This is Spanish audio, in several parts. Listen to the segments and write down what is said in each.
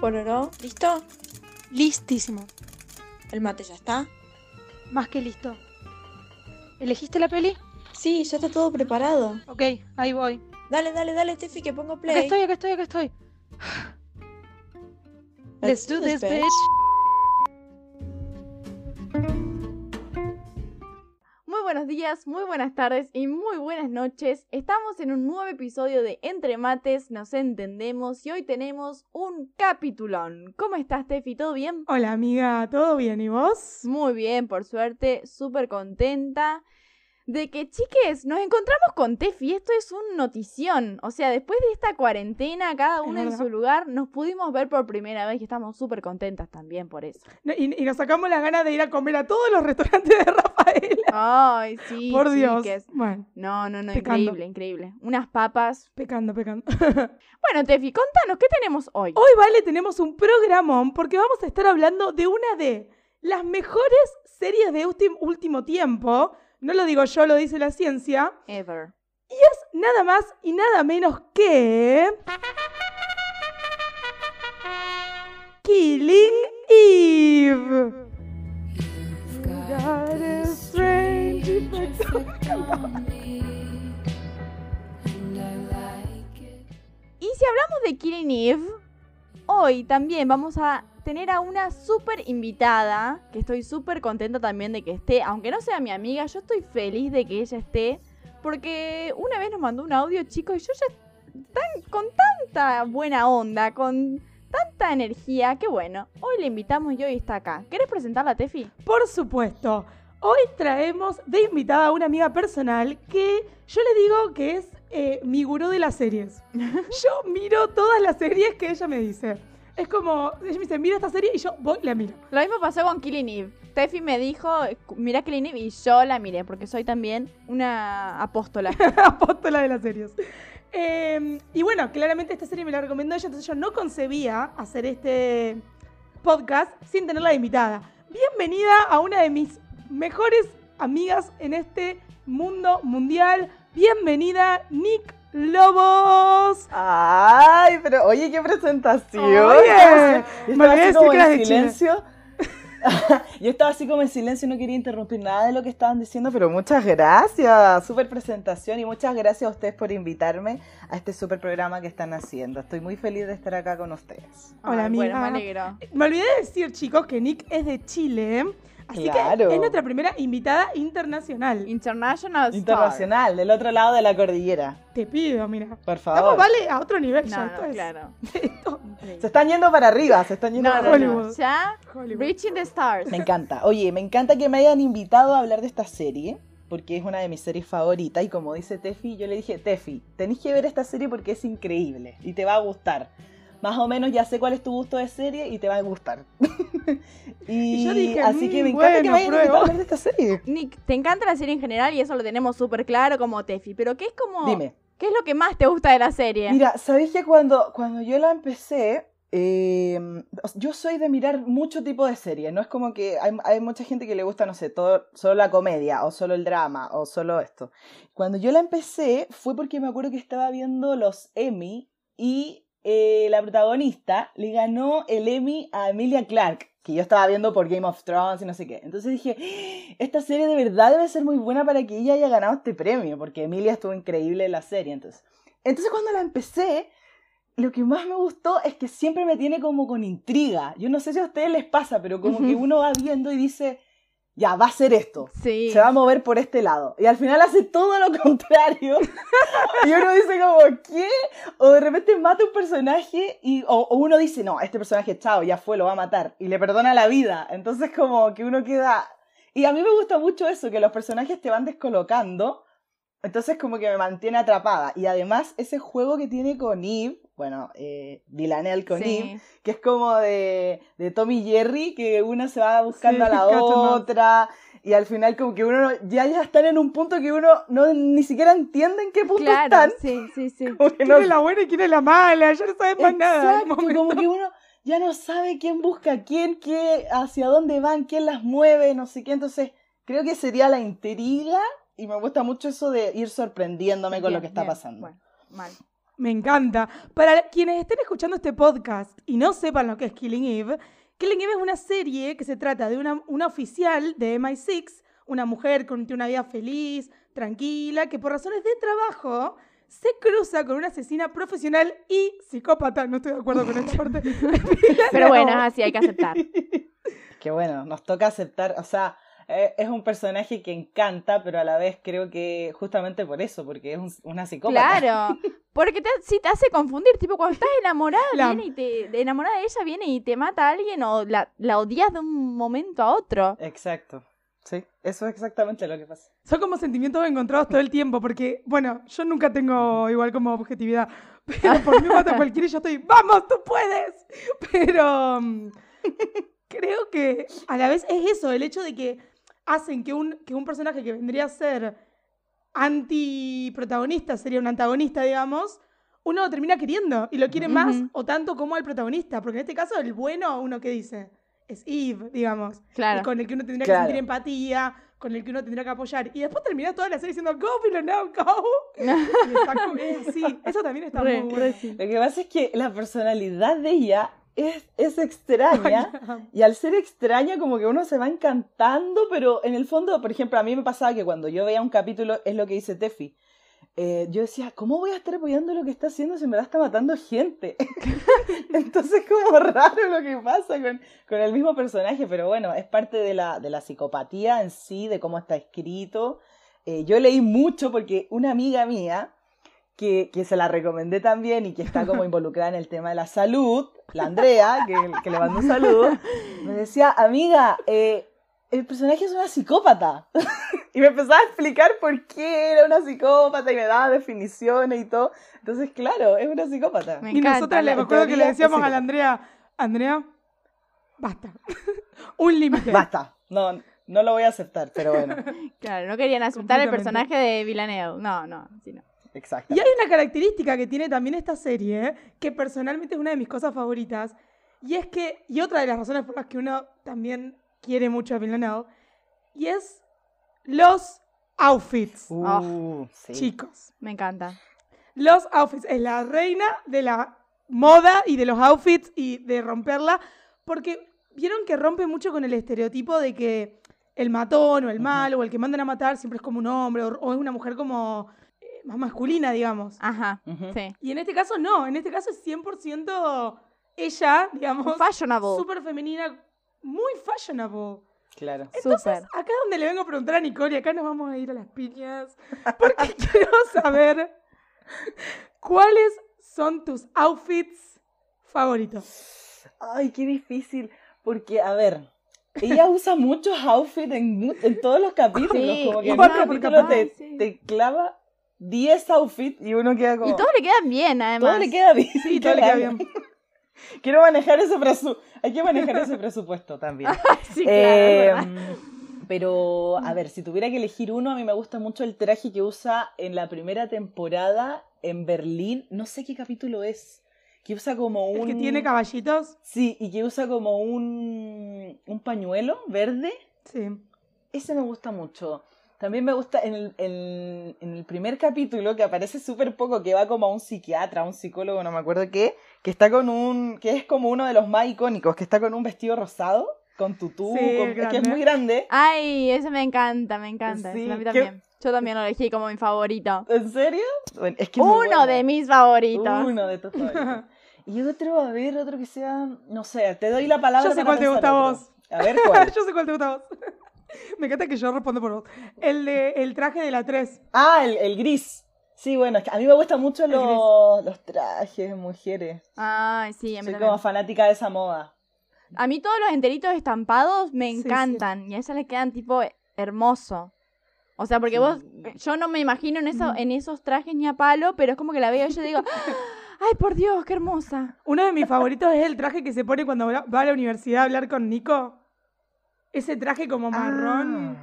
Pororó, ¿listo? Listísimo. ¿El mate ya está? Más que listo. ¿Elegiste la peli? Sí, ya está todo preparado. Ok, ahí voy. Dale, dale, dale, Tefi, que pongo play. Acá estoy, acá estoy, acá estoy. Let's do this, bitch. Buenos días, muy buenas tardes y muy buenas noches. Estamos en un nuevo episodio de Entre Mates, nos entendemos y hoy tenemos un capitulón. ¿Cómo estás, Tefi? ¿Todo bien? Hola, amiga, ¿todo bien? ¿Y vos? Muy bien, por suerte, súper contenta de que, chiques, nos encontramos con Tefi. Esto es un notición. O sea, después de esta cuarentena, cada uno en su lugar, nos pudimos ver por primera vez y estamos súper contentas también por eso. Y, y nos sacamos las ganas de ir a comer a todos los restaurantes de Rafaela. Ay, sí, Por Dios. chiques. Bueno, No, no, no, Pecando. increíble, increíble. Unas papas. pecando, pecando. Bueno, Tefi, contanos, ¿qué tenemos hoy? Hoy, vale, tenemos un programón porque vamos a estar hablando de una de las mejores series de último tiempo. No lo digo yo, lo dice la ciencia. Ever. Nada más y nada menos que. Killing Eve. Y si hablamos de Killing Eve, hoy también vamos a tener a una súper invitada, que estoy súper contenta también de que esté, aunque no sea mi amiga, yo estoy feliz de que ella esté, porque una vez nos mandó un audio, chicos, y yo ya tan, con tanta buena onda, con tanta energía, que bueno, hoy la invitamos y hoy está acá. ¿Querés presentarla, Tefi? Por supuesto. Hoy traemos de invitada a una amiga personal que yo le digo que es eh, mi gurú de las series. Yo miro todas las series que ella me dice. Es como, ella me dice, mira esta serie y yo voy y la miro. Lo mismo pasó con Killing Eve. Tefi me dijo, mira Killing Eve y yo la miré, porque soy también una apóstola. apóstola de las series. Eh, y bueno, claramente esta serie me la recomendó ella, entonces yo no concebía hacer este podcast sin tenerla de invitada. Bienvenida a una de mis mejores amigas en este mundo mundial. Bienvenida, Nick Lobos. Ay, pero oye, qué presentación. Oye, Yo me así decir como en silencio. Yo estaba así como en silencio y no quería interrumpir nada de lo que estaban diciendo, pero muchas gracias, súper presentación y muchas gracias a ustedes por invitarme a este súper programa que están haciendo. Estoy muy feliz de estar acá con ustedes. Hola, Ay, Bueno, amiga. me alegro. Me olvidé de decir, chicos, que Nick es de Chile. Así Claro. que es nuestra primera invitada internacional. International Star. Internacional, del otro lado de la cordillera, Te pido, mira. por Estamos, favor. vale, a otro nivel ya. No, esto no, es- claro. esto- Se están yendo para arriba, se están yendo No, para no, arriba. no. Hollywood. Ya, Hollywood. Reaching the Stars. Me encanta. Oye, me encanta que me hayan invitado a hablar de esta serie, porque es una de mis series favoritas. Y como dice Tefi, yo le dije, Tefi, tenés que ver esta serie porque es increíble y te va a gustar. Más o menos ya sé cuál es tu gusto de serie y te va a gustar. y Y yo dije, así que "Mm, me encanta que me hayan invitado pruebo". a hablar de esta serie. Nick, te encanta la serie en general y eso lo tenemos súper claro como Tefi. Pero ¿qué es como. Dime. ¿Qué es lo que más te gusta de la serie? Mira, ¿sabéis que cuando, cuando yo la empecé, eh, yo soy de mirar mucho tipo de series? No es como que hay, hay mucha gente que le gusta, no sé, todo, solo la comedia, o solo el drama, o solo esto. Cuando yo la empecé fue porque me acuerdo que estaba viendo los Emmy y eh, la protagonista le ganó el Emmy a Emilia Clarke, que yo estaba viendo por Game of Thrones y no sé qué. Entonces dije, "Ah, esta serie de verdad debe ser muy buena para que ella haya ganado este premio, porque Emilia estuvo increíble en la serie. Entonces, entonces cuando la empecé, lo que más me gustó es que siempre me tiene como con intriga. Yo no sé si a ustedes les pasa, pero como que uno va viendo y dice, ya, va a ser esto. Sí. Se va a mover por este lado. Y al final hace todo lo contrario. y uno dice como, ¿qué? O de repente mata un personaje y, o, o uno dice, no, este personaje, chao, ya fue, lo va a matar. Y le perdona la vida. Entonces como que uno queda... Y a mí me gusta mucho eso, que los personajes te van descolocando. Entonces como que me mantiene atrapada. Y además ese juego que tiene con Eve, bueno, eh, Villanelle con Sí. Que es como de, de Tom y Jerry, que una se va buscando Sí, a la otra, y al final como que uno no- ya, ya están en un punto que uno no ni siquiera entiende en qué punto Claro, están. sí, sí, sí. Como que ¿Quién no- es la buena y quién es la mala? Ya no sabes más nada. Exacto, como que uno ya no sabe quién busca a quién, qué, hacia dónde van, quién las mueve, no sé qué. Entonces, creo que sería la intriga y me gusta mucho eso de ir sorprendiéndome con lo que está bien. pasando. Bueno, mal. Me encanta. Para quienes estén escuchando este podcast y no sepan lo que es Killing Eve, Killing Eve es una serie que se trata de una, una oficial de MI6, una mujer con una vida feliz, tranquila, que por razones de trabajo se cruza con una asesina profesional y psicópata. No estoy de acuerdo con esta parte. Pero bueno, es así, hay que aceptar. Que bueno, nos toca aceptar, o sea, eh, es un personaje que encanta, pero a la vez creo que justamente por eso, porque es un- una psicópata. Claro, porque te, sí te hace confundir, tipo cuando estás enamorada, La- viene y te, enamorada de ella viene y te mata a alguien o la, la odias de un momento a otro. Exacto. Sí, eso es exactamente lo que pasa. Son como sentimientos encontrados todo el tiempo, porque, bueno, yo nunca tengo igual como objetividad, pero por mí mata a cualquiera y yo estoy, ¡vamos, tú puedes! Pero mm, creo que a la vez es eso, el hecho de que hacen que un, que un personaje que vendría a ser antiprotagonista, sería un antagonista, digamos, uno lo termina queriendo y lo quiere más o tanto como al protagonista, porque en este caso el bueno, uno que dice, es Eve, digamos Claro. y con el que uno tendría Claro. que sentir empatía, con el que uno tendría que apoyar. Y después terminás toda la serie diciendo, go, Villanelle, go. Y está como- es así. Eso también está Re, muy bueno. Lo que pasa es que la personalidad de ella es, es extraña. Y al ser extraña, como que uno se va encantando, pero en el fondo, por ejemplo, a mí me pasaba que cuando yo veía un capítulo, es lo que dice Tefi. eh, yo decía, ¿cómo voy a estar apoyando lo que está haciendo si en verdad está matando gente? Entonces, como raro lo que pasa con, con el mismo personaje, pero bueno, es parte de la, de la psicopatía en sí, de cómo está escrito. Eh, yo leí mucho porque una amiga mía, que, que se la recomendé también y que está como involucrada en el tema de la salud, la Andrea, que, que le mando un saludo, me decía, amiga, eh, el personaje es una psicópata. y me empezaba a explicar por qué era una psicópata y me daba definiciones y todo. Entonces, claro, es una psicópata. Me Y encanta. nosotras le acuerdo que le decíamos a la Andrea, Andrea, basta. Un límite. Basta. No, no lo voy a aceptar, pero bueno, Claro, no querían aceptar el personaje de Villanelle. No, no, sí, no. Exacto. Y hay una característica que tiene también esta serie, que personalmente es una de mis cosas favoritas, y es que, y otra de las razones por las que uno también quiere mucho a Villanelle, y es los outfits, Uh, sí. chicos. Me encanta. Los outfits. Es la reina de la moda y de los outfits y de romperla. Porque vieron que rompe mucho con el estereotipo de que el matón o el malo o el que mandan a matar siempre es como un hombre o, o es una mujer como más masculina, digamos. Ajá, Ujú. sí. Y en este caso no. En este caso es 100% ella, digamos, Fashionable. súper femenina, muy fashionable. Claro. Súper. Acá es donde le vengo a preguntar a Nicole, y acá nos vamos a ir a las piñas, porque quiero saber cuáles son tus outfits favoritos. Ay, qué difícil. Porque, a ver, ella usa muchos outfits en, en todos los capítulos. Sí, como que en cuatro un por capítulo capaz, te, sí. te clava 10 outfits y uno queda como. Y todos le quedan bien, además. todo le queda bien. Sí, todo le queda claro. bien. Quiero manejar ese presupuesto. Hay que manejar ese presupuesto también. Sí, claro, Eh, es verdad. pero, a ver, si tuviera que elegir uno, a mí me gusta mucho el traje que usa en la primera temporada en Berlín. No sé qué capítulo es. Que usa como un. El que tiene caballitos. Sí, y que usa como un, un pañuelo verde. Sí. Ese me gusta mucho. También me gusta en el, en, en el primer capítulo que aparece súper poco, que va como a un psiquiatra, a un psicólogo, no me acuerdo qué, que está con un, que es como uno de los más icónicos, que está con un vestido rosado, con tutú, Sí, con- es que es muy grande. Ay, ese me encanta, me encanta. Sí, a mí ¿qué- también. Yo también lo elegí como mi favorito. ¿En serio? Bueno, es que es Uno de mis favoritos. Uno de tus favoritos. Y otro, a ver, otro que sea, no sé, te doy la palabra Yo sé para cuál te gusta a vos. A ver, ¿cuál? Yo sé cuál te gusta a vos. Me encanta que yo respondo por vos. El de el traje de la 3. Ah, el, el gris. Sí, bueno, es que a mí me gustan mucho los, los trajes de mujeres. Ay, sí, a mí Soy también. como fanática de esa moda. A mí todos los enteritos estampados me Sí, sí. encantan y a esas les quedan tipo hermoso. O sea, porque Sí. vos, yo no me imagino en, eso, en esos trajes ni a palo, pero es como que la veo y yo digo, ay, por Dios, qué hermosa. Uno de mis favoritos es el traje que se pone cuando va a la universidad a hablar con Nico. Ese traje como marrón.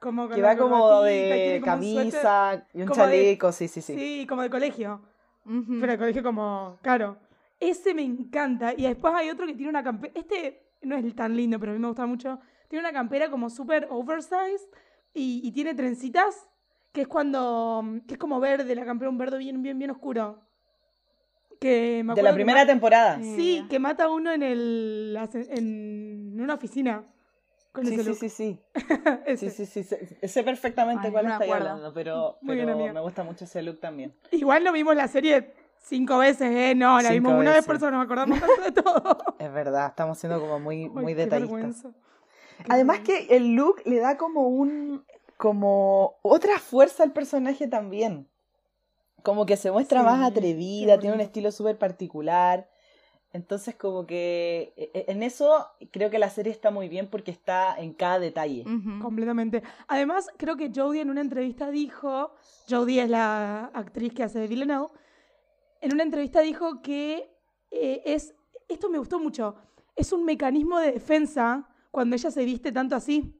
Como Ah, con que va como de tiene como un suéter. camisa y un como de- chaleco, sí, sí, sí. Sí, como de colegio. Pero de colegio como caro. Ese me encanta. Y después hay otro que tiene una campera. Este no es tan lindo, pero a mí me gusta mucho. Tiene una campera como súper oversized y, y tiene trencitas. Que es cuando. que es como verde, la campera, un verde bien, bien, bien oscuro. Que me De la primera temporada. Sí. Que mata a uno en el en una oficina. Con Sí, ese sí, look. sí, sí. Sí, sí, sí. Sé, perfectamente Ay, cuál no estáis acuerdo. hablando, pero, bien, me gusta mucho ese look también. Igual no vimos la serie cinco veces, ¿eh? No, la Cinco vimos una vez por eso nos acordamos tanto de todo. Es verdad, estamos siendo como muy, muy detallistas. Además que el look le da como un como otra fuerza al personaje también. Como que se muestra Sí, más atrevida, tiene un 100%. estilo súper particular. Entonces como que e- e- en eso creo que la serie está muy bien porque está en cada detalle. Completamente. Además, creo que Jodie en una entrevista dijo, Jodie es la actriz que hace de Villanelle, en una entrevista dijo que eh, es, esto me gustó mucho, es un mecanismo de defensa cuando ella se viste tanto así,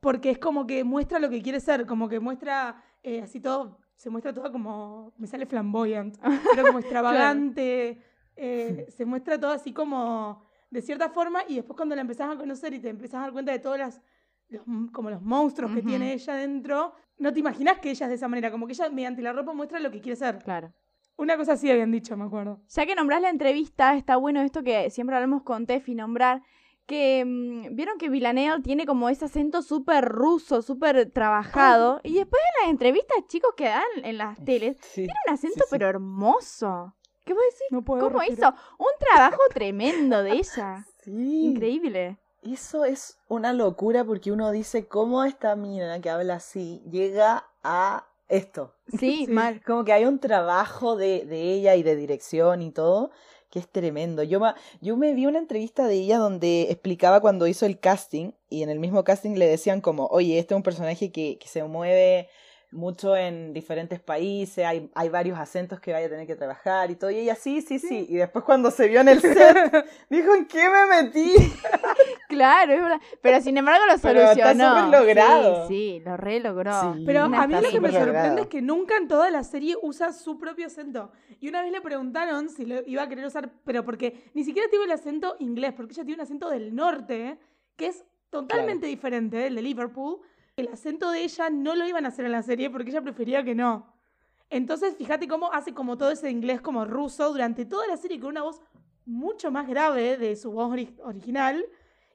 porque es como que muestra lo que quiere ser, como que muestra eh, así todo, se muestra todo como, me sale flamboyant, pero como extravagante, eh, se muestra todo así como de cierta forma y después cuando la empezás a conocer y te empezás a dar cuenta de todas las los, como los monstruos que tiene ella dentro, no te imaginas que ella es de esa manera, como que ella mediante la ropa muestra lo que quiere ser. Claro. Una cosa así habían dicho, me acuerdo. Ya que nombrás la entrevista, está bueno esto que siempre hablamos con Tefi, nombrar que mm, vieron que Villanelle tiene como ese acento súper ruso, súper trabajado. Y después en las entrevistas, chicos, que dan en las teles, Sí. tiene un acento Sí, sí. pero hermoso. ¿Qué vos decís? No puedo ¿Cómo respirar. hizo? Un trabajo tremendo de ella. Sí. Increíble. Eso es una locura porque uno dice cómo esta mina que habla así llega a esto. Sí, Sí. mal. Como que hay un trabajo de, de ella y de dirección y todo que es tremendo. Yo, ma- yo me vi una entrevista de ella donde explicaba cuando hizo el casting y en el mismo casting le decían como, oye, este es un personaje que, que se mueve mucho en diferentes países, hay, hay varios acentos que vaya a tener que trabajar y todo. Y ella, sí, sí, sí. Y después cuando se vio en el set, dijo, ¿en qué me metí? Claro, es verdad. Pero sin embargo lo Pero está solucionó. súper logrado. Sí, sí, lo re logró. Sí. Pero a mí lo que me sorprende logrado. es que nunca en toda la serie usa su propio acento. Y una vez le preguntaron si lo iba a querer usar, pero porque ni siquiera tiene el acento inglés, porque ella tiene un acento del norte, que es totalmente diferente, el de Liverpool. El acento de ella no lo iban a hacer en la serie porque ella prefería que no. Entonces, fíjate cómo hace como todo ese inglés como ruso durante toda la serie con una voz mucho más grave de su voz ori- original.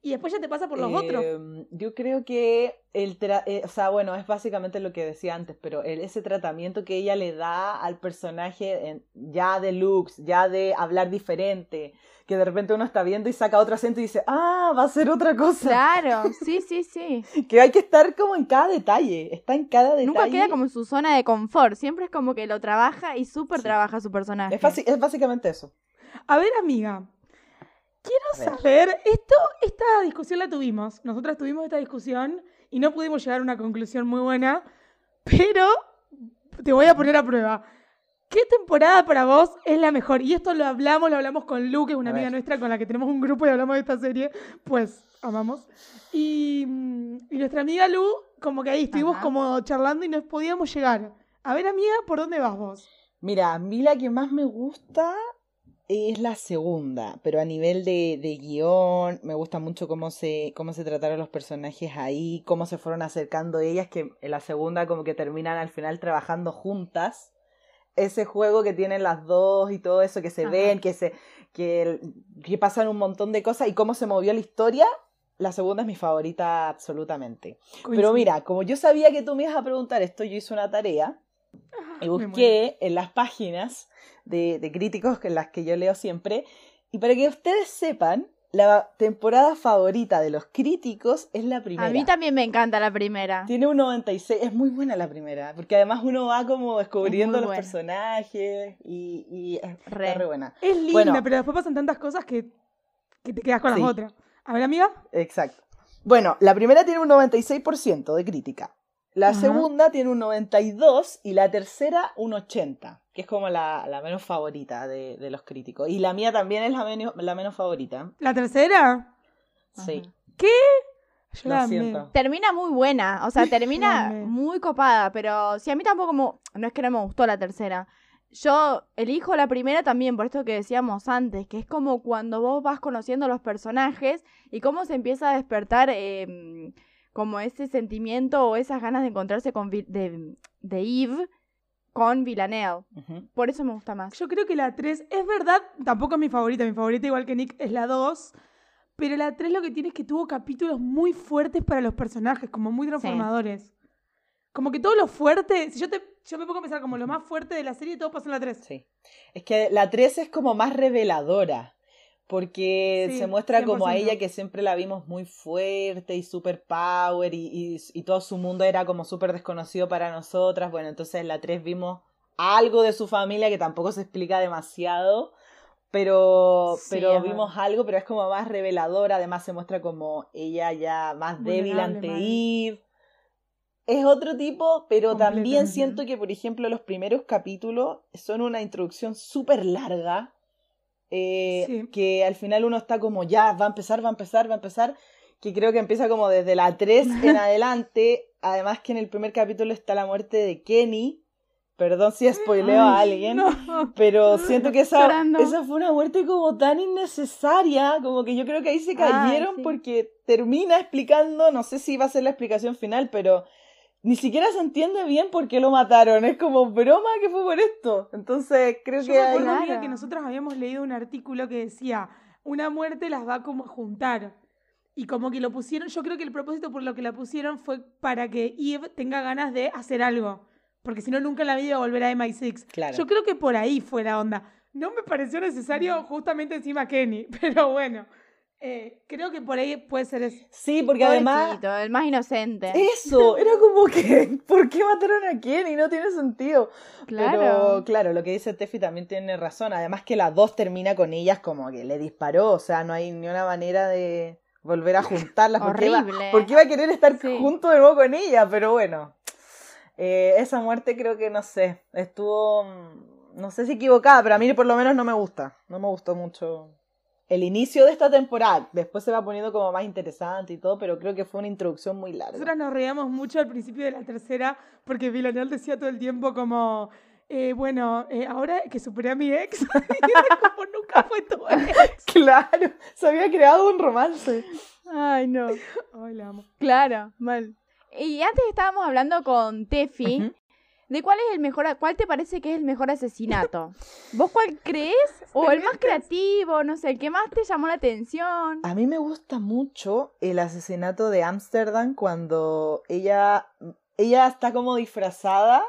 Y después ya te pasa por los otros. Em, Yo creo que el tra- eh, o sea, bueno, es básicamente lo que decía antes, pero el- ese tratamiento que ella le da al personaje en- ya de looks, ya de hablar diferente, que de repente uno está viendo y saca otro acento y dice, ah, va a ser otra cosa. Claro, sí, sí, sí. Que hay que estar como en cada detalle, está en cada detalle. Nunca queda como en su zona de confort. Siempre es como que lo trabaja y súper Sí. trabaja su personaje. Es básicamente eso. A ver, amiga. Quiero saber, esto, esta discusión la tuvimos. Nosotras tuvimos esta discusión y no pudimos llegar a una conclusión muy buena, pero te voy a poner a prueba. ¿Qué temporada para vos es la mejor? Y esto lo hablamos, lo hablamos con Lu, que es una amiga nuestra con la que tenemos un grupo y hablamos de esta serie. Pues, amamos. Y, y nuestra amiga Lu, como que ahí estuvimos Ajá. como charlando y no podíamos llegar. A ver, amiga, ¿por dónde vas vos? Mira, a mí la que más me gusta es la segunda, pero a nivel de, de guion, me gusta mucho cómo se, cómo se trataron los personajes ahí, cómo se fueron acercando ellas, que en la segunda como que terminan al final trabajando juntas. Ese juego que tienen las dos y todo eso, que se Ajá. ven, que se, que, que pasan un montón de cosas y cómo se movió la historia, la segunda es mi favorita absolutamente. Pero mira, como yo sabía que tú me ibas a preguntar esto, yo hice una tarea y busqué en las páginas de, de críticos en las que yo leo siempre. Y para que ustedes sepan, la temporada favorita de los críticos es la primera. A mí también me encanta la primera. Tiene un 96, es muy buena la primera, porque además uno va como descubriendo los buena. personajes y, y es- Re. está re buena. Es linda, Bueno. pero después pasan tantas cosas que, que te quedas con Sí. las otras. A ver, amiga. Exacto. Bueno, la primera tiene un 96% de crítica. La Ajá. segunda tiene un 92 y la tercera un 80, que es como la, la menos favorita de, de los críticos. Y la mía también es la menos, la menos favorita. La tercera. Sí, Ajá. Yo lo siento. Termina muy buena, o sea, termina muy copada, pero si a mí tampoco como, no es que no me gustó la tercera. Yo elijo la primera también, por esto que decíamos antes, que es como cuando vos vas conociendo los personajes y cómo se empieza a despertar eh, como ese sentimiento o esas ganas de encontrarse con Vi- de, de Eve con Villanelle. Por eso me gusta más. Yo creo que la 3, es verdad, tampoco es mi favorita, mi favorita igual que Nick es la 2, pero la 3 lo que tiene es que tuvo capítulos muy fuertes para los personajes, como muy transformadores. Como que todo lo fuerte, si yo te yo me pongo a pensar como lo más fuerte de la serie, todo pasa en la 3. Sí. Es que la 3 es como más reveladora. Porque Sí, se muestra como a 100%. ella que siempre la vimos muy fuerte y super power y, y, y todo su mundo era como súper desconocido para nosotras. Bueno, entonces en la 3 vimos algo de su familia que tampoco se explica demasiado. Pero, Sí, pero vimos algo, pero es como más reveladora. Además se muestra como ella ya más débil ante. Eve. Es otro tipo, pero también siento que, por ejemplo, los primeros capítulos son una introducción súper larga. Eh, Sí. Que al final uno está como, ya, va a empezar, va a empezar, va a empezar. Que creo que empieza como desde la 3 en adelante. Además que en el primer capítulo está la muerte de Kenny. Perdón si spoileo a alguien. no. Pero siento que esa, Llorando. esa fue una muerte como tan innecesaria, como que yo creo que ahí se Ay, cayeron sí. porque termina explicando, no sé si va a ser la explicación final, pero ni siquiera se entiende bien por qué lo mataron. Es como broma que fue por esto. Entonces creo Yo que me hay... acuerdo, amiga, que nosotros habíamos leído un artículo que decía, una muerte las va como a juntar. Y como que lo pusieron, yo creo que el propósito por lo que la pusieron fue para que Eve tenga ganas de hacer algo. Porque si no, nunca en la vida iba a volver a MI6. Claro. Yo creo que por ahí fue la onda. No me pareció necesario justamente encima Kenny, pero bueno, eh, creo que por ahí puede ser eso. Sí, porque además... Pobrecito, el más inocente. Eso, era como que, ¿por qué mataron a Kenny? No tiene sentido. claro. Pero claro, lo que dice Tefi también tiene razón. Además que la 2 termina con ellas como que le disparó. O sea, no hay ni una manera de volver a juntarlas. ¿Por qué iba, Horrible. por qué iba a querer estar Sí. junto de nuevo con ella? Pero bueno. Eh, esa muerte creo que, no sé, estuvo... mm, No sé si equivocada, pero a mí por lo menos no me gusta. No me gustó mucho el inicio de esta temporada. Después se va poniendo como más interesante y todo, pero creo que fue una introducción muy larga. Nosotras nos reíamos mucho al principio de la tercera porque Villanelle decía todo el tiempo como, eh, bueno, eh, ahora que superé a mi ex, como nunca fue tu ex. Claro, se había creado un romance. Ay, no. Ay, la amo. Claro, mal. Y antes estábamos hablando con Tefi. De cuál es el mejor, cuál te parece que es el mejor asesinato. ¿Vos cuál crees? ¿O el más creativo? No sé, el que más te llamó la atención. A mí me gusta mucho el asesinato de Ámsterdam cuando ella, ella está como disfrazada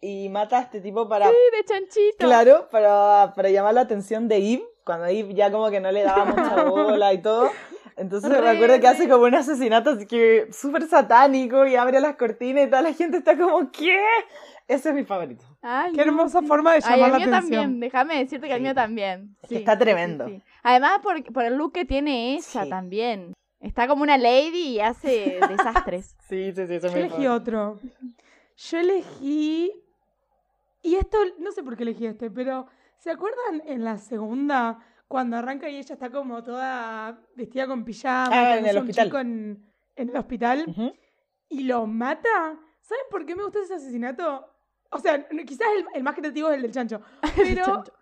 y mata a este tipo para, Sí, de chanchito. claro, para, para llamar la atención de Eve, cuando Eve ya como que no le daba mucha bola y todo. Entonces me Re, acuerdo que hace como un asesinato así que súper satánico y abre las cortinas y toda la gente está como, ¿qué? Ese es mi favorito. Ay, Qué hermosa sí. forma de Ay, llamar el la mío atención. también, déjame decirte que el mío también. Es que Sí, está tremendo. sí. Además, por, por el look que tiene ella Sí. también. Está como una lady y hace desastres. Sí, sí, sí, ese es Yo elegí otro. Yo elegí... Y esto, no sé por qué elegí este, pero ¿se acuerdan en la segunda cuando arranca y ella está como toda vestida con pijama? Ah, en el hospital. chico en, en el hospital y lo mata? ¿Saben por qué me gusta ese asesinato? O sea, quizás el, el más creativo es el del chancho, pero chancho.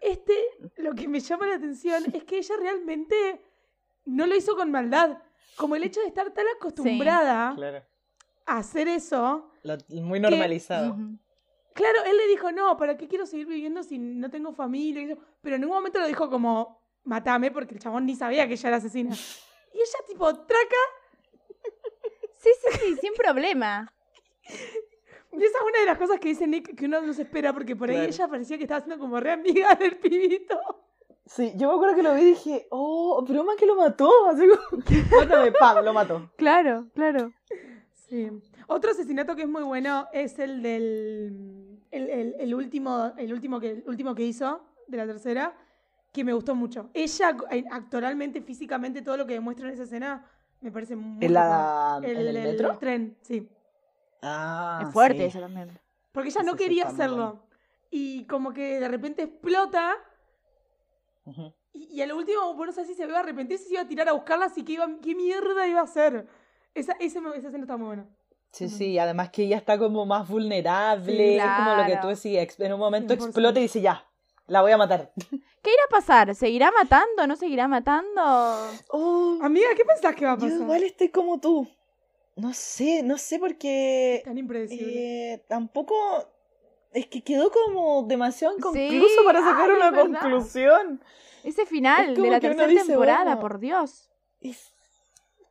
este, lo que me llama la atención es que ella realmente no lo hizo con maldad. Como el hecho de estar tan acostumbrada Claro. a hacer eso, Lo- muy normalizado. Claro, él le dijo, no, ¿para qué quiero seguir viviendo si no tengo familia? Y Pero en ningún momento lo dijo como, matame, porque el chabón ni sabía que ella era asesina. Y ella, tipo, traca, Sí, sí, sí, sin problema. y esa es una de las cosas que dice Nick que uno no se espera, porque por ahí Claro. ella parecía que estaba siendo como re amiga del pibito. Sí, yo me acuerdo que lo vi y dije, oh, broma que lo mató. Así como, mátame, pam, lo mató. Claro, claro. Sí. Otro asesinato que es muy bueno es el del. El, el- el último, el, último que, el último que hizo, de la tercera, que me gustó mucho. Ella, eh, actoralmente, físicamente, todo lo que demuestra en esa escena, me parece muy. ¿En, la, copado. ¿en el, el el metro? tren, sí. Ah, es fuerte sí. eso también. Porque ella Ese no quería hacerlo. Y como que de repente explota. Ujú. Y, y a lo último, bueno, no sé si se iba a arrepentir, si se iba a tirar a buscarla, así que iba, ¿qué mierda iba a hacer? Esa, ese, esa escena está muy buena. Sí, Ujú. sí, además que ella está como más vulnerable, es como lo que tú decías, en un momento 100%. explota y dice, ya, la voy a matar. ¿Qué irá a pasar? ¿Seguirá matando? ¿No seguirá matando? Oh, Amiga, ¿qué pensás que va a yo pasar? igual estoy como tú. No sé, no sé porque Tan impredecible. eh, tampoco es que quedó como demasiado inconcluso Sí, para sacar ay, una es conclusión. Ese final de la tercera dice, temporada, bueno. por Dios. Es-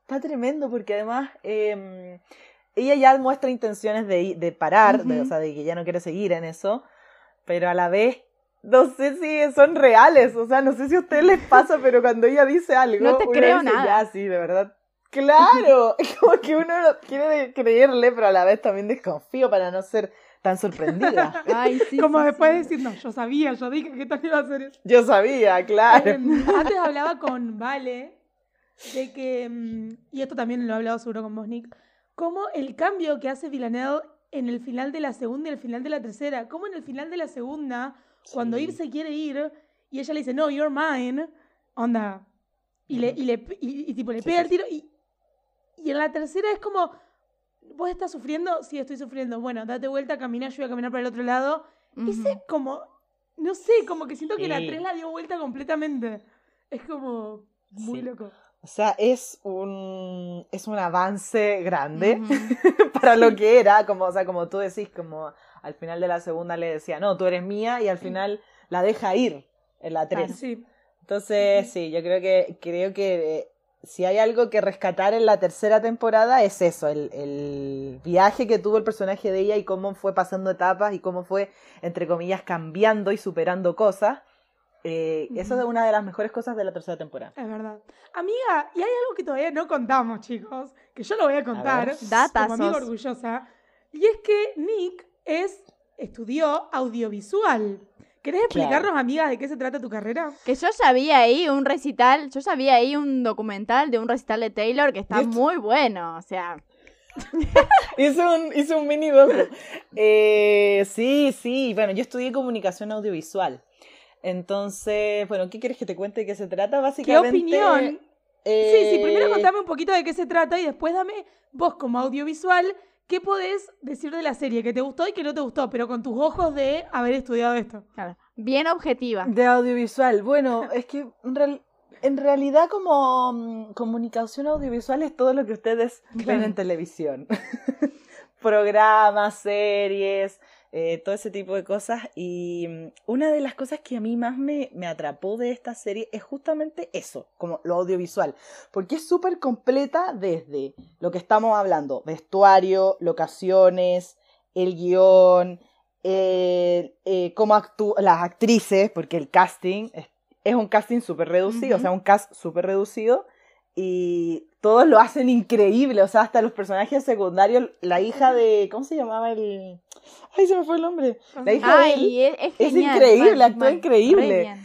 está tremendo porque además eh, ella ya muestra intenciones de, de parar, de- o sea, de que ya no quiere seguir en eso, pero a la vez no sé si son reales, o sea, no sé si a ustedes les pasa, pero cuando ella dice algo, No te uno creo dice, nada. ya, sí, de verdad. Claro, es como que uno no quiere creerle, pero a la vez también desconfío para no ser tan sorprendida. Ay, sí. Como sí, después sí. de decir, no, yo sabía, yo dije que tal iba a hacer eso. Yo sabía, claro. Em, antes hablaba con Vale de que, mm, y esto también lo he hablado seguro con vos, Nick, cómo el cambio que hace Villanelle en el final de la segunda y el final de la tercera, como en el final de la segunda, cuando Sí. irse quiere ir, y ella le dice, no, you're mine, onda, y, le, y, le, y, y tipo, le Sí, pega sí, el tiro, y, y en la tercera es como, ¿vos estás sufriendo? Sí, estoy sufriendo. Bueno, date vuelta, camina, yo voy a caminar para el otro lado. Ujú. Ese como, no sé, como que siento que la Sí. 3 la dio vuelta completamente. Es como muy loco. O sea, es un, es un avance grande para lo que era, como, o sea, como tú decís, como al final de la segunda le decía, no, tú eres mía, y al final la deja ir en la 3. Sí. Entonces, sí, yo creo que, creo que eh, si hay algo que rescatar en la tercera temporada es eso, el, el viaje que tuvo el personaje de ella y cómo fue pasando etapas y cómo fue, entre comillas, cambiando y superando cosas. Eh, Eso es una de las mejores cosas de la tercera temporada. Es verdad. Amiga, y hay algo que todavía no contamos, chicos, que yo lo voy a contar. Datazos. como amiga orgullosa. Y es que Nick es, estudió audiovisual. ¿Querés Claro. explicarnos, amiga, de qué se trata tu carrera? Que yo ya vi ahí un recital, yo ya vi ahí un documental de un recital de Taylor que está muy bueno, o sea, Hice un, hice un mini docu. Eh, sí, sí. Bueno, yo estudié comunicación audiovisual. Entonces, bueno, ¿qué quieres que te cuente de qué se trata? ¿Qué Básicamente. opinión? eh, Sí, sí, primero contame un poquito de qué se trata y después dame vos como audiovisual qué podés decir de la serie que te gustó y que no te gustó, pero con tus ojos de haber estudiado esto. claro, bien objetiva. De audiovisual. Bueno, es que en, real- en realidad como mm, comunicación audiovisual es todo lo que ustedes ven en televisión. Programas, series, eh, todo ese tipo de cosas. Y mm, una de las cosas que a mí más me, me atrapó de esta serie es justamente eso, como lo audiovisual. Porque es súper completa desde lo que estamos hablando, vestuario, locaciones, el guion, eh, eh, cómo actúan las actrices, porque el casting es, es un casting súper reducido, o sea, un cast súper reducido, y todos lo hacen increíble, o sea, hasta los personajes secundarios, la hija de, ¿cómo se llamaba el...? Ay, se me fue el nombre. La hija de él Ay, es, es es genial. increíble, mal, actúa increíble.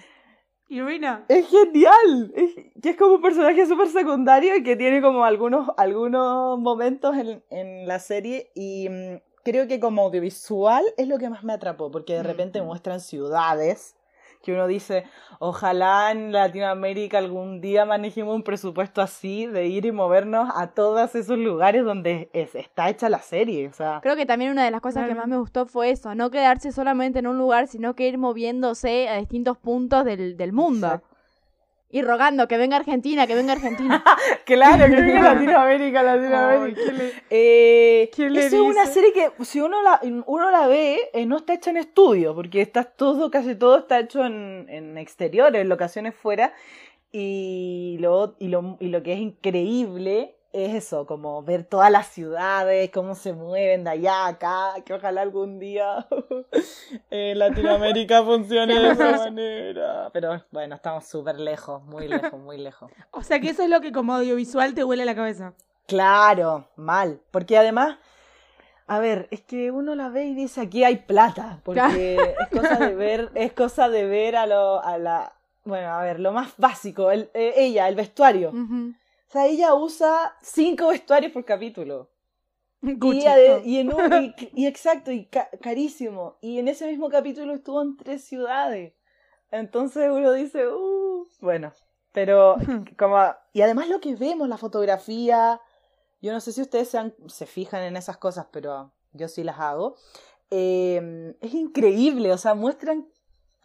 Irina, es genial, es, que es como un personaje súper secundario y que tiene como algunos, algunos momentos en, en la serie y mm, creo que como audiovisual es lo que más me atrapó, porque de repente muestran ciudades que uno dice, ojalá en Latinoamérica algún día manejemos un presupuesto así de ir y movernos a todos esos lugares donde es- está hecha la serie, o sea, Creo que también una de las cosas que más me gustó fue eso, no quedarse solamente en un lugar, sino que ir moviéndose a distintos puntos del, del mundo. Exacto. Y rogando que venga Argentina, que venga Argentina. claro, que venga Latinoamérica, Latinoamérica. Ay, ¿qué le- Eh, ¿Quién le es una serie que si uno la, uno la ve, eh, no está hecha en estudio, porque está todo, casi todo está hecho en, en exteriores, en locaciones fuera. Y lo, y, lo, y lo que es increíble es eso, como ver todas las ciudades, cómo se mueven de allá a acá, que ojalá algún día en Latinoamérica funcione de esa manera. Pero bueno, estamos súper lejos, muy lejos, muy lejos. O sea que eso es lo que como audiovisual te huele a la cabeza. Claro, mal. Porque además, a ver, es que uno la ve y dice aquí hay plata. Porque es cosa de ver, es cosa de ver a lo, a la, bueno, a ver, lo más básico, el, eh, ella, el vestuario. O sea, ella usa cinco vestuarios por capítulo. Gucci, y, en un, y, y exacto, y ca- carísimo. Y en ese mismo capítulo estuvo en tres ciudades. Entonces uno dice, uh, bueno, pero como, y además lo que vemos, la fotografía, yo no sé si ustedes se, han- se fijan en esas cosas, pero yo sí las hago. Eh, es increíble, o sea, muestran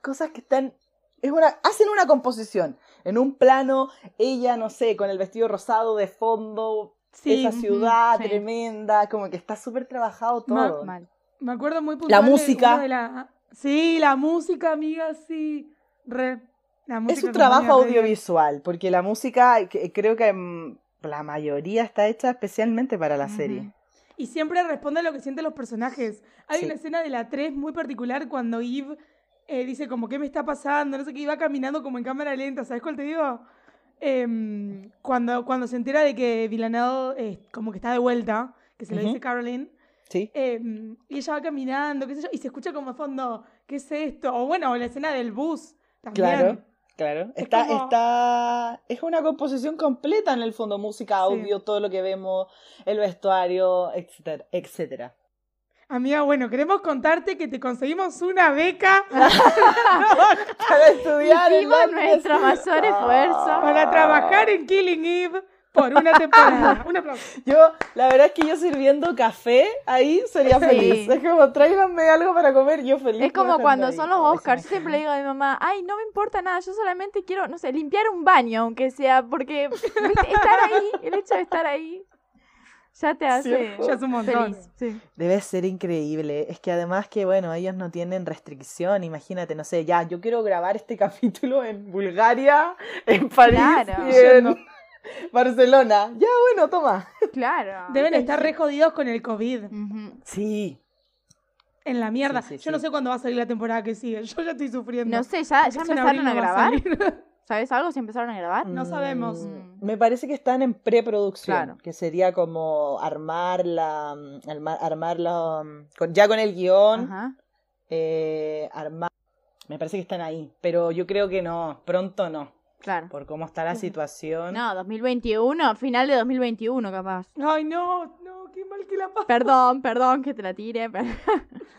cosas que están, es una, hacen una composición. En un plano, ella, no sé, con el vestido rosado de fondo, Sí, esa ciudad sí. tremenda, como que está súper trabajado todo. Mal. Me acuerdo muy puntual de música. de la- Sí, la música, amiga, sí. Re. La música Es un trabajo audiovisual, porque la música creo que mm, la mayoría está hecha especialmente para la serie. Y siempre responde a lo que sienten los personajes. Hay Sí. una escena de la 3 muy particular cuando Eve eh, dice como, ¿qué me está pasando? No sé qué, iba caminando como en cámara lenta, ¿sabes cuál te digo? Em, cuando, cuando se entera de que Villanelle eh, como que está de vuelta, que se lo dice Caroline, ¿Sí? em, y ella va caminando, qué sé yo, y se escucha como a fondo, ¿qué es esto? O bueno, la escena del bus también. Claro, claro. Es Está, como- está, es una composición completa en el fondo, música, Sí. audio, todo lo que vemos, el vestuario, etcétera, etcétera. Amiga, bueno, queremos contarte que te conseguimos una beca Para estudiar en Hicimos nuestro mayor esfuerzo. para trabajar en Killing Eve por una temporada. Un aplauso. Yo, la verdad es que yo sirviendo café ahí sería Sí. feliz. Es como, tráiganme algo para comer, yo feliz. Es como cuando ahí. son los Oscars. Yo siempre le digo a mi mamá, ay, no me importa nada, yo solamente quiero, no sé, limpiar un baño, aunque sea, porque ¿viste? estar ahí, el hecho de estar ahí, ya te hace ¿Cierto? Ya es un montón. feliz. Sí. Debe ser increíble. Es que además que, bueno, ellos no tienen restricción. Imagínate, no sé, ya, yo quiero grabar este capítulo en Bulgaria, en París Claro. y en Barcelona. Ya, bueno, toma. Claro. Deben estar re jodidos con el COVID. Sí. En la mierda. Sí, sí, Yo no sé cuándo va a salir la temporada que sigue. Yo ya estoy sufriendo. No sé, ¿ya, ya empezaron a va grabar? salir. ¿Sabes algo si empezaron a grabar? No sabemos. Mm. Me parece que están en preproducción, Claro. que sería como armar la, armar, armarla, mm, con, ya con el guion, Ajá. eh, armar. Me parece que están ahí, pero yo creo que no, pronto no, Claro. por cómo está la situación. No, 2021, final de 2021 capaz. Ay, no, no, qué mal que la pasa. Perdón, perdón que te la tire. pero-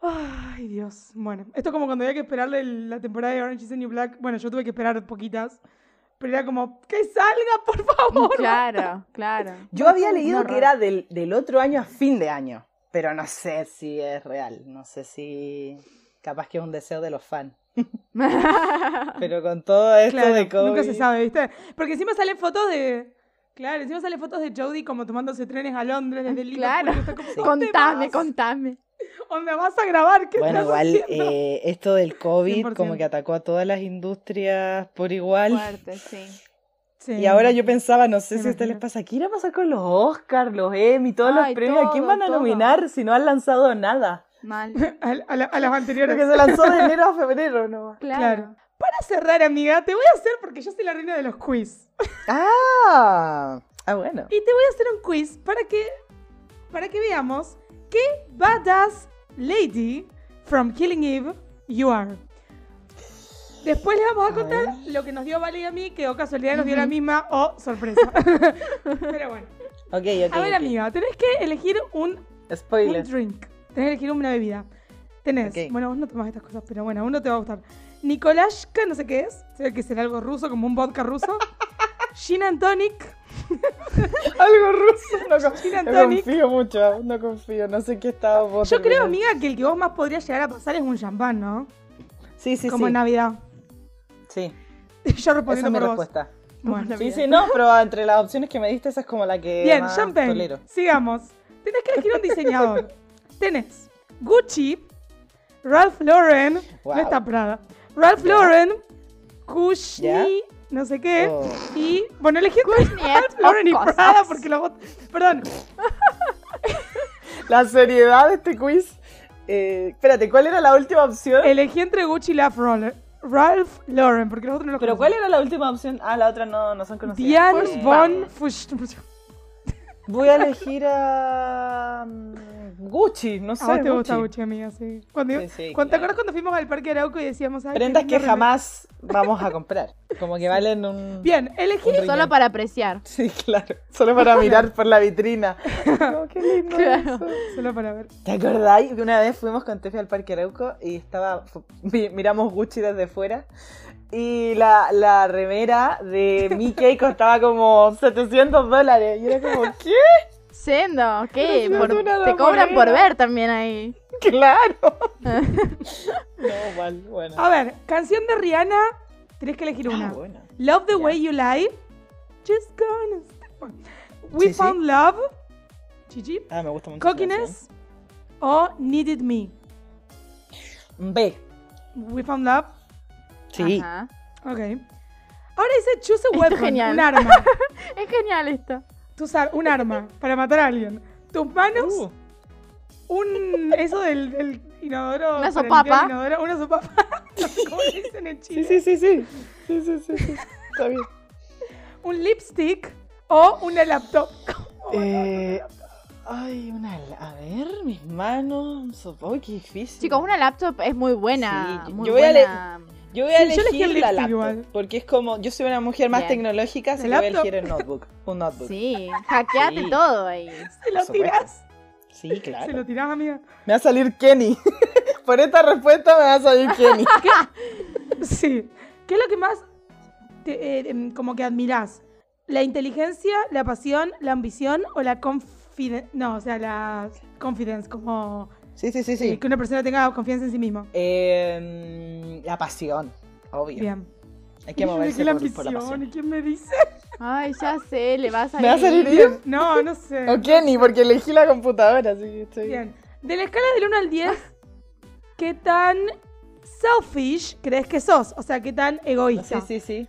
Ay, Dios. Bueno, esto es como cuando había que esperarle el- la temporada de Orange is the New Black. Bueno, yo tuve que esperar poquitas. Pero era como, que salga, por favor. Claro, claro. Yo había leído que era del, del otro año a fin de año, pero no sé si es real, no sé si capaz que es un deseo de los fans. Pero con todo esto Claro, de COVID. nunca se sabe, ¿viste? Porque encima salen fotos de... Claro, encima salen fotos de Jodie como tomándose trenes a Londres desde Liverpool. Claro. y está como, ¿dónde contame, vas? ¿Dónde vas a grabar? ¿Qué Bueno, igual eh, esto del COVID 100%. como que atacó a todas las industrias por igual. Fuerte, sí. Sí. Y ahora yo pensaba, no sé si a ustedes les pasa, ¿qué irá a pasar con los Oscars, los Emmy, todos Ay, los premios? ¿A quién van a todo. nominar si no han lanzado nada? Mal. A, a la- a las anteriores. Porque se lanzó de enero a febrero, ¿no? Claro. Claro. Para cerrar, amiga, te voy a hacer, porque yo soy la reina de los quiz. Ah, ah bueno. Y te voy a hacer un quiz para que, para que veamos qué badass lady from Killing Eve you are. Después les vamos a contar lo que nos dio Vale y a mí, que o casualidad nos dio la misma o sorpresa. Pero bueno. Ok, ok. A ver, amiga, tenés que elegir un, drink. Tenés que elegir una bebida. Tenés, bueno, vos no tomás estas cosas, pero bueno, uno te va a gustar. Nikolashka, no sé qué es. Se ve que será algo ruso, como un vodka ruso. Gin and tonic. Algo ruso. No, no confío mucho, no confío. No sé qué estaba por Yo creo, amiga, que el que vos más podría llegar a pasar es un champán, ¿no? Sí, sí, como sí. en Navidad. Sí, Yo esa respondiendo es mi por vos. respuesta. Bueno. Sí, sí, no, pero entre las opciones que me diste, esa es como la que Bien, tolero. Sigamos. Tenés que elegir un diseñador. Tenés Gucci, Ralph Lauren, Wow. no está Prada. Ralph. Lauren, Kushni, Ya. No sé qué. Oh. Y, bueno, elegí entre Kushni, Ralph Lauren y. Prada porque lo vot- Perdón, La seriedad de este quiz. Eh, espérate, ¿cuál era la última opción? elegí entre Gucci y Ralph Lauren. Ralph Lauren, porque los otros no los ¿Pero conocemos. cuál era la última opción? Ah, la otra no, no son conocidas. Diane von Fusch. Voy a elegir a. Gucci, no sé. A vos te gusta Gucci. Gucci, amiga, sí. Cuando, Sí, sí, cuando- ¿Te claro. acuerdas cuando fuimos al Parque Arauco y decíamos... Ay, Prendas que jamás vamos a comprar. Como que valen un. Bien, elegí... un. Solo para apreciar. Sí, claro. Solo para mirar por la vitrina. No, qué lindo. Claro. eso. Solo para ver. ¿Te acordáis que una vez fuimos con Tefi al Parque Arauco y estaba miramos Gucci desde fuera y la, la remera de Mickey costaba como 700 dólares y era como, ¿qué? ¿Qué? Por- una te cobran por ver también ahí. ¡Claro! no, mal, bueno. A ver, canción de Rihanna. Tenés que elegir una. Ah, bueno. Love the way you lie. Just gonna step on. We Sí, sí. found love. Gigi. Ah, me gusta mucho. Cockiness. o Needed Me? B. We Found Love. Sí. Ajá. Ok. Ahora dice choose a Esto es weapon, genial. un arma. Es genial esto. Tú usar un arma para matar a alguien. Tus manos, Uh, un eso del, del inodoro. Una sopapa. inodoro, una sopapa. Le dicen en sí, Chile. sí, sí, sí. Sí, sí, sí, sí. Está bien. Un lipstick o una laptop. Eh, ay, una. A ver, mis manos. Sopo, qué difícil. Chicos, una laptop es muy buena. Sí, muy yo voy a buena. Yo voy a Sí, yo elegí elegir el la laptop. igual. Porque es como. Yo soy una mujer más Bien. tecnológica, así que ¿La voy a elegir el notebook. Un notebook. Sí, hackeate Sí. todo ahí. Se lo tirás. Sí, Se lo claro. tirás, amiga. Me va a salir Kenny. Por esta respuesta me va a salir Kenny. Sí. ¿Qué es lo que más te, eh, em, como que admirás? ¿La inteligencia, la pasión, la ambición o la confidence? No, o sea, la confidence, como Sí, sí, sí, sí. que una persona tenga confianza en sí mismo. Eh, la pasión, obvio. Bien. Hay que moverse la por, por la pasión. ¿Y quién me dice? Ay, ya sé, le va a salir. ¿Me va a salir bien? No, no sé. O Kenny, porque elegí la computadora, así que estoy Bien. De la escala del 1 al 10, ¿qué tan selfish crees que sos? O sea, ¿qué tan egoísta? Sí, sí, sí.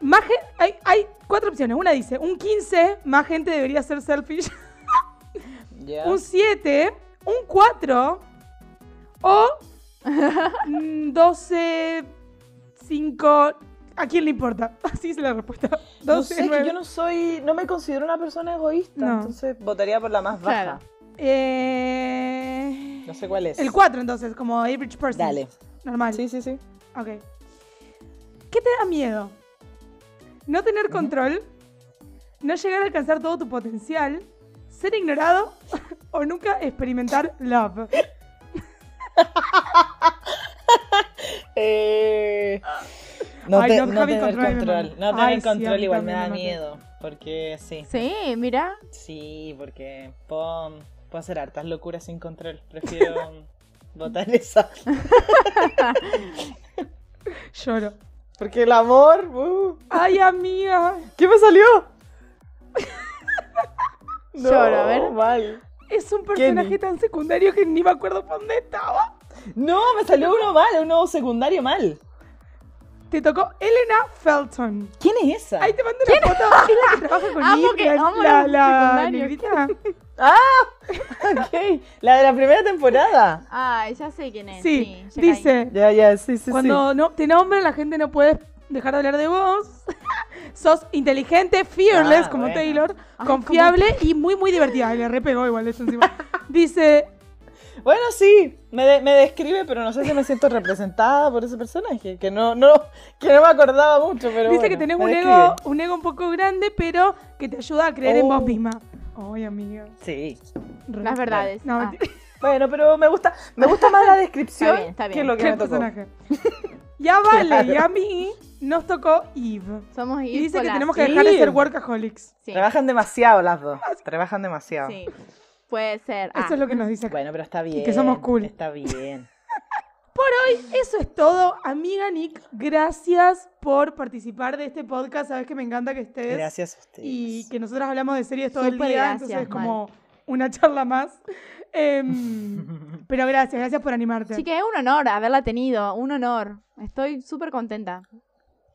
Más hay, hay cuatro opciones. Una dice, un 15, más gente debería ser selfish. Un 7, un 4 o mm, 12, 5. ¿A quién le importa? Así es la respuesta. 12, No sé, que 9. yo no soy, no me considero una persona egoísta, No. entonces votaría por la más baja. Eh, No sé cuál es. El 4 entonces, como average person. Dale. Normal. Sí, sí, sí. Ok. ¿Qué te da miedo? No tener control, no llegar a alcanzar todo tu potencial, ser ignorado o nunca experimentar love. Eh, no, Ay, te- no, no tener control. mamá. No tener Ay, control igual me da miedo. Porque sí. Sí, mira. Sí, porque puedo, puedo hacer hartas locuras sin control. Prefiero votar esa. Lloro. Porque el amor. uh, Ay, amiga. ¿Qué me salió? No, Lloro, a ver. Mal. Es un personaje Kenny. tan secundario que ni me acuerdo por dónde estaba. No, me salió uno mal, uno secundario mal. Te tocó Elena Felton. ¿Quién es esa? Ahí te mando una foto. Es la que trabaja con Amo Nick, que- la, amo la, la negrita. Ok, la de la primera temporada. Ay, ya sé quién es. Sí, Sí, ya caí. dice, Ya, ya, sí, sí, cuando no, te nombran la gente no puede dejar de hablar de vos. Sos inteligente, fearless, Ah, como bueno. Taylor, Ay, confiable y muy, muy divertida. Ay, le repegó igual eso encima. Dice. Bueno, sí, me, de- me describe, pero no sé si me siento representada por ese personaje, que no, no, que no me acordaba mucho, pero dice que tenés un describe. ego, un ego un poco grande, pero que te ayuda a creer en Oh. vos misma. Ay, amiga. Sí. Re- Las verdades. No, Ah. Bueno, pero me gusta, me gusta más la descripción Está bien, está bien. que lo que ¿Qué me tocó. personaje? Ya vale, Claro. y a mí nos tocó Eve. Somos Y dice que tenemos que dejar de ser Eve. workaholics. Sí, Trabajan demasiado las dos, trabajan demasiado. sí. Puede ser. Ah. Eso es lo que nos dice. Bueno, pero está bien. que somos cool. Está bien. Eso es todo, amiga Nick. Gracias por participar de este podcast. Sabes que me encanta que estés. Gracias a ustedes. Y que nosotros hablamos de series todo el día, gracias, entonces es mal. como una charla más. Em, pero gracias, gracias por animarte. Sí, que es un honor haberla tenido. Un honor. Estoy súper contenta.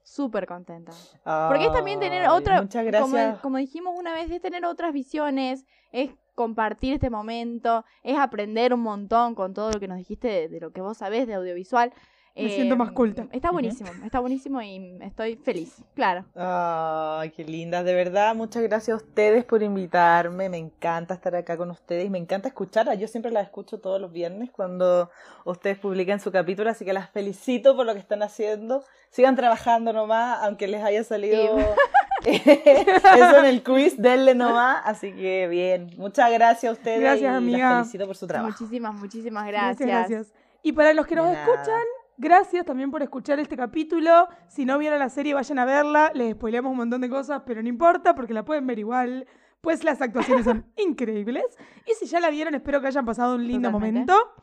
Súper contenta. Porque es también tener otra, Muchas como, gracias. como dijimos una vez, es tener otras visiones, es compartir este momento, es aprender un montón con todo lo que nos dijiste de, de lo que vos sabés de audiovisual. Me siento más culta. Está buenísimo, está buenísimo y estoy feliz, claro. Ay, qué lindas, de verdad. Muchas gracias a ustedes por invitarme. Me encanta estar acá con ustedes y me encanta escucharlas. Yo siempre las escucho todos los viernes cuando ustedes publican su capítulo, así que las felicito por lo que están haciendo. Sigan trabajando nomás, aunque les haya salido eso en el quiz, denle nomás. Así que bien, muchas gracias a ustedes Gracias, y amiga. las felicito por su trabajo. Muchísimas, muchísimas Gracias, gracias. gracias. Y para los que nos nada. escuchan, gracias también por escuchar este capítulo. Si no vieron la serie, vayan a verla. Les spoileamos un montón de cosas, pero no importa porque la pueden ver igual. Pues las actuaciones son increíbles. Y si ya la vieron, espero que hayan pasado un lindo Totalmente. momento.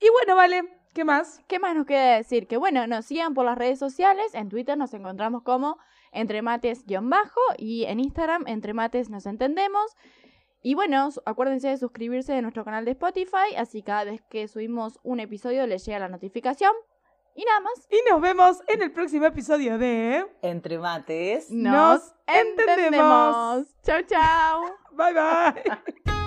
Y bueno, vale, ¿qué más? ¿Qué más nos queda decir? Que bueno, nos sigan por las redes sociales. En Twitter nos encontramos como entremates-bajo y en Instagram entremates nos entendemos. Y bueno, acuérdense de suscribirse a nuestro canal de Spotify, así cada vez que subimos un episodio les llega la notificación. Y nada más. Y nos vemos en el próximo episodio de Entre mates. Nos entendemos. Chau, chau. Bye bye.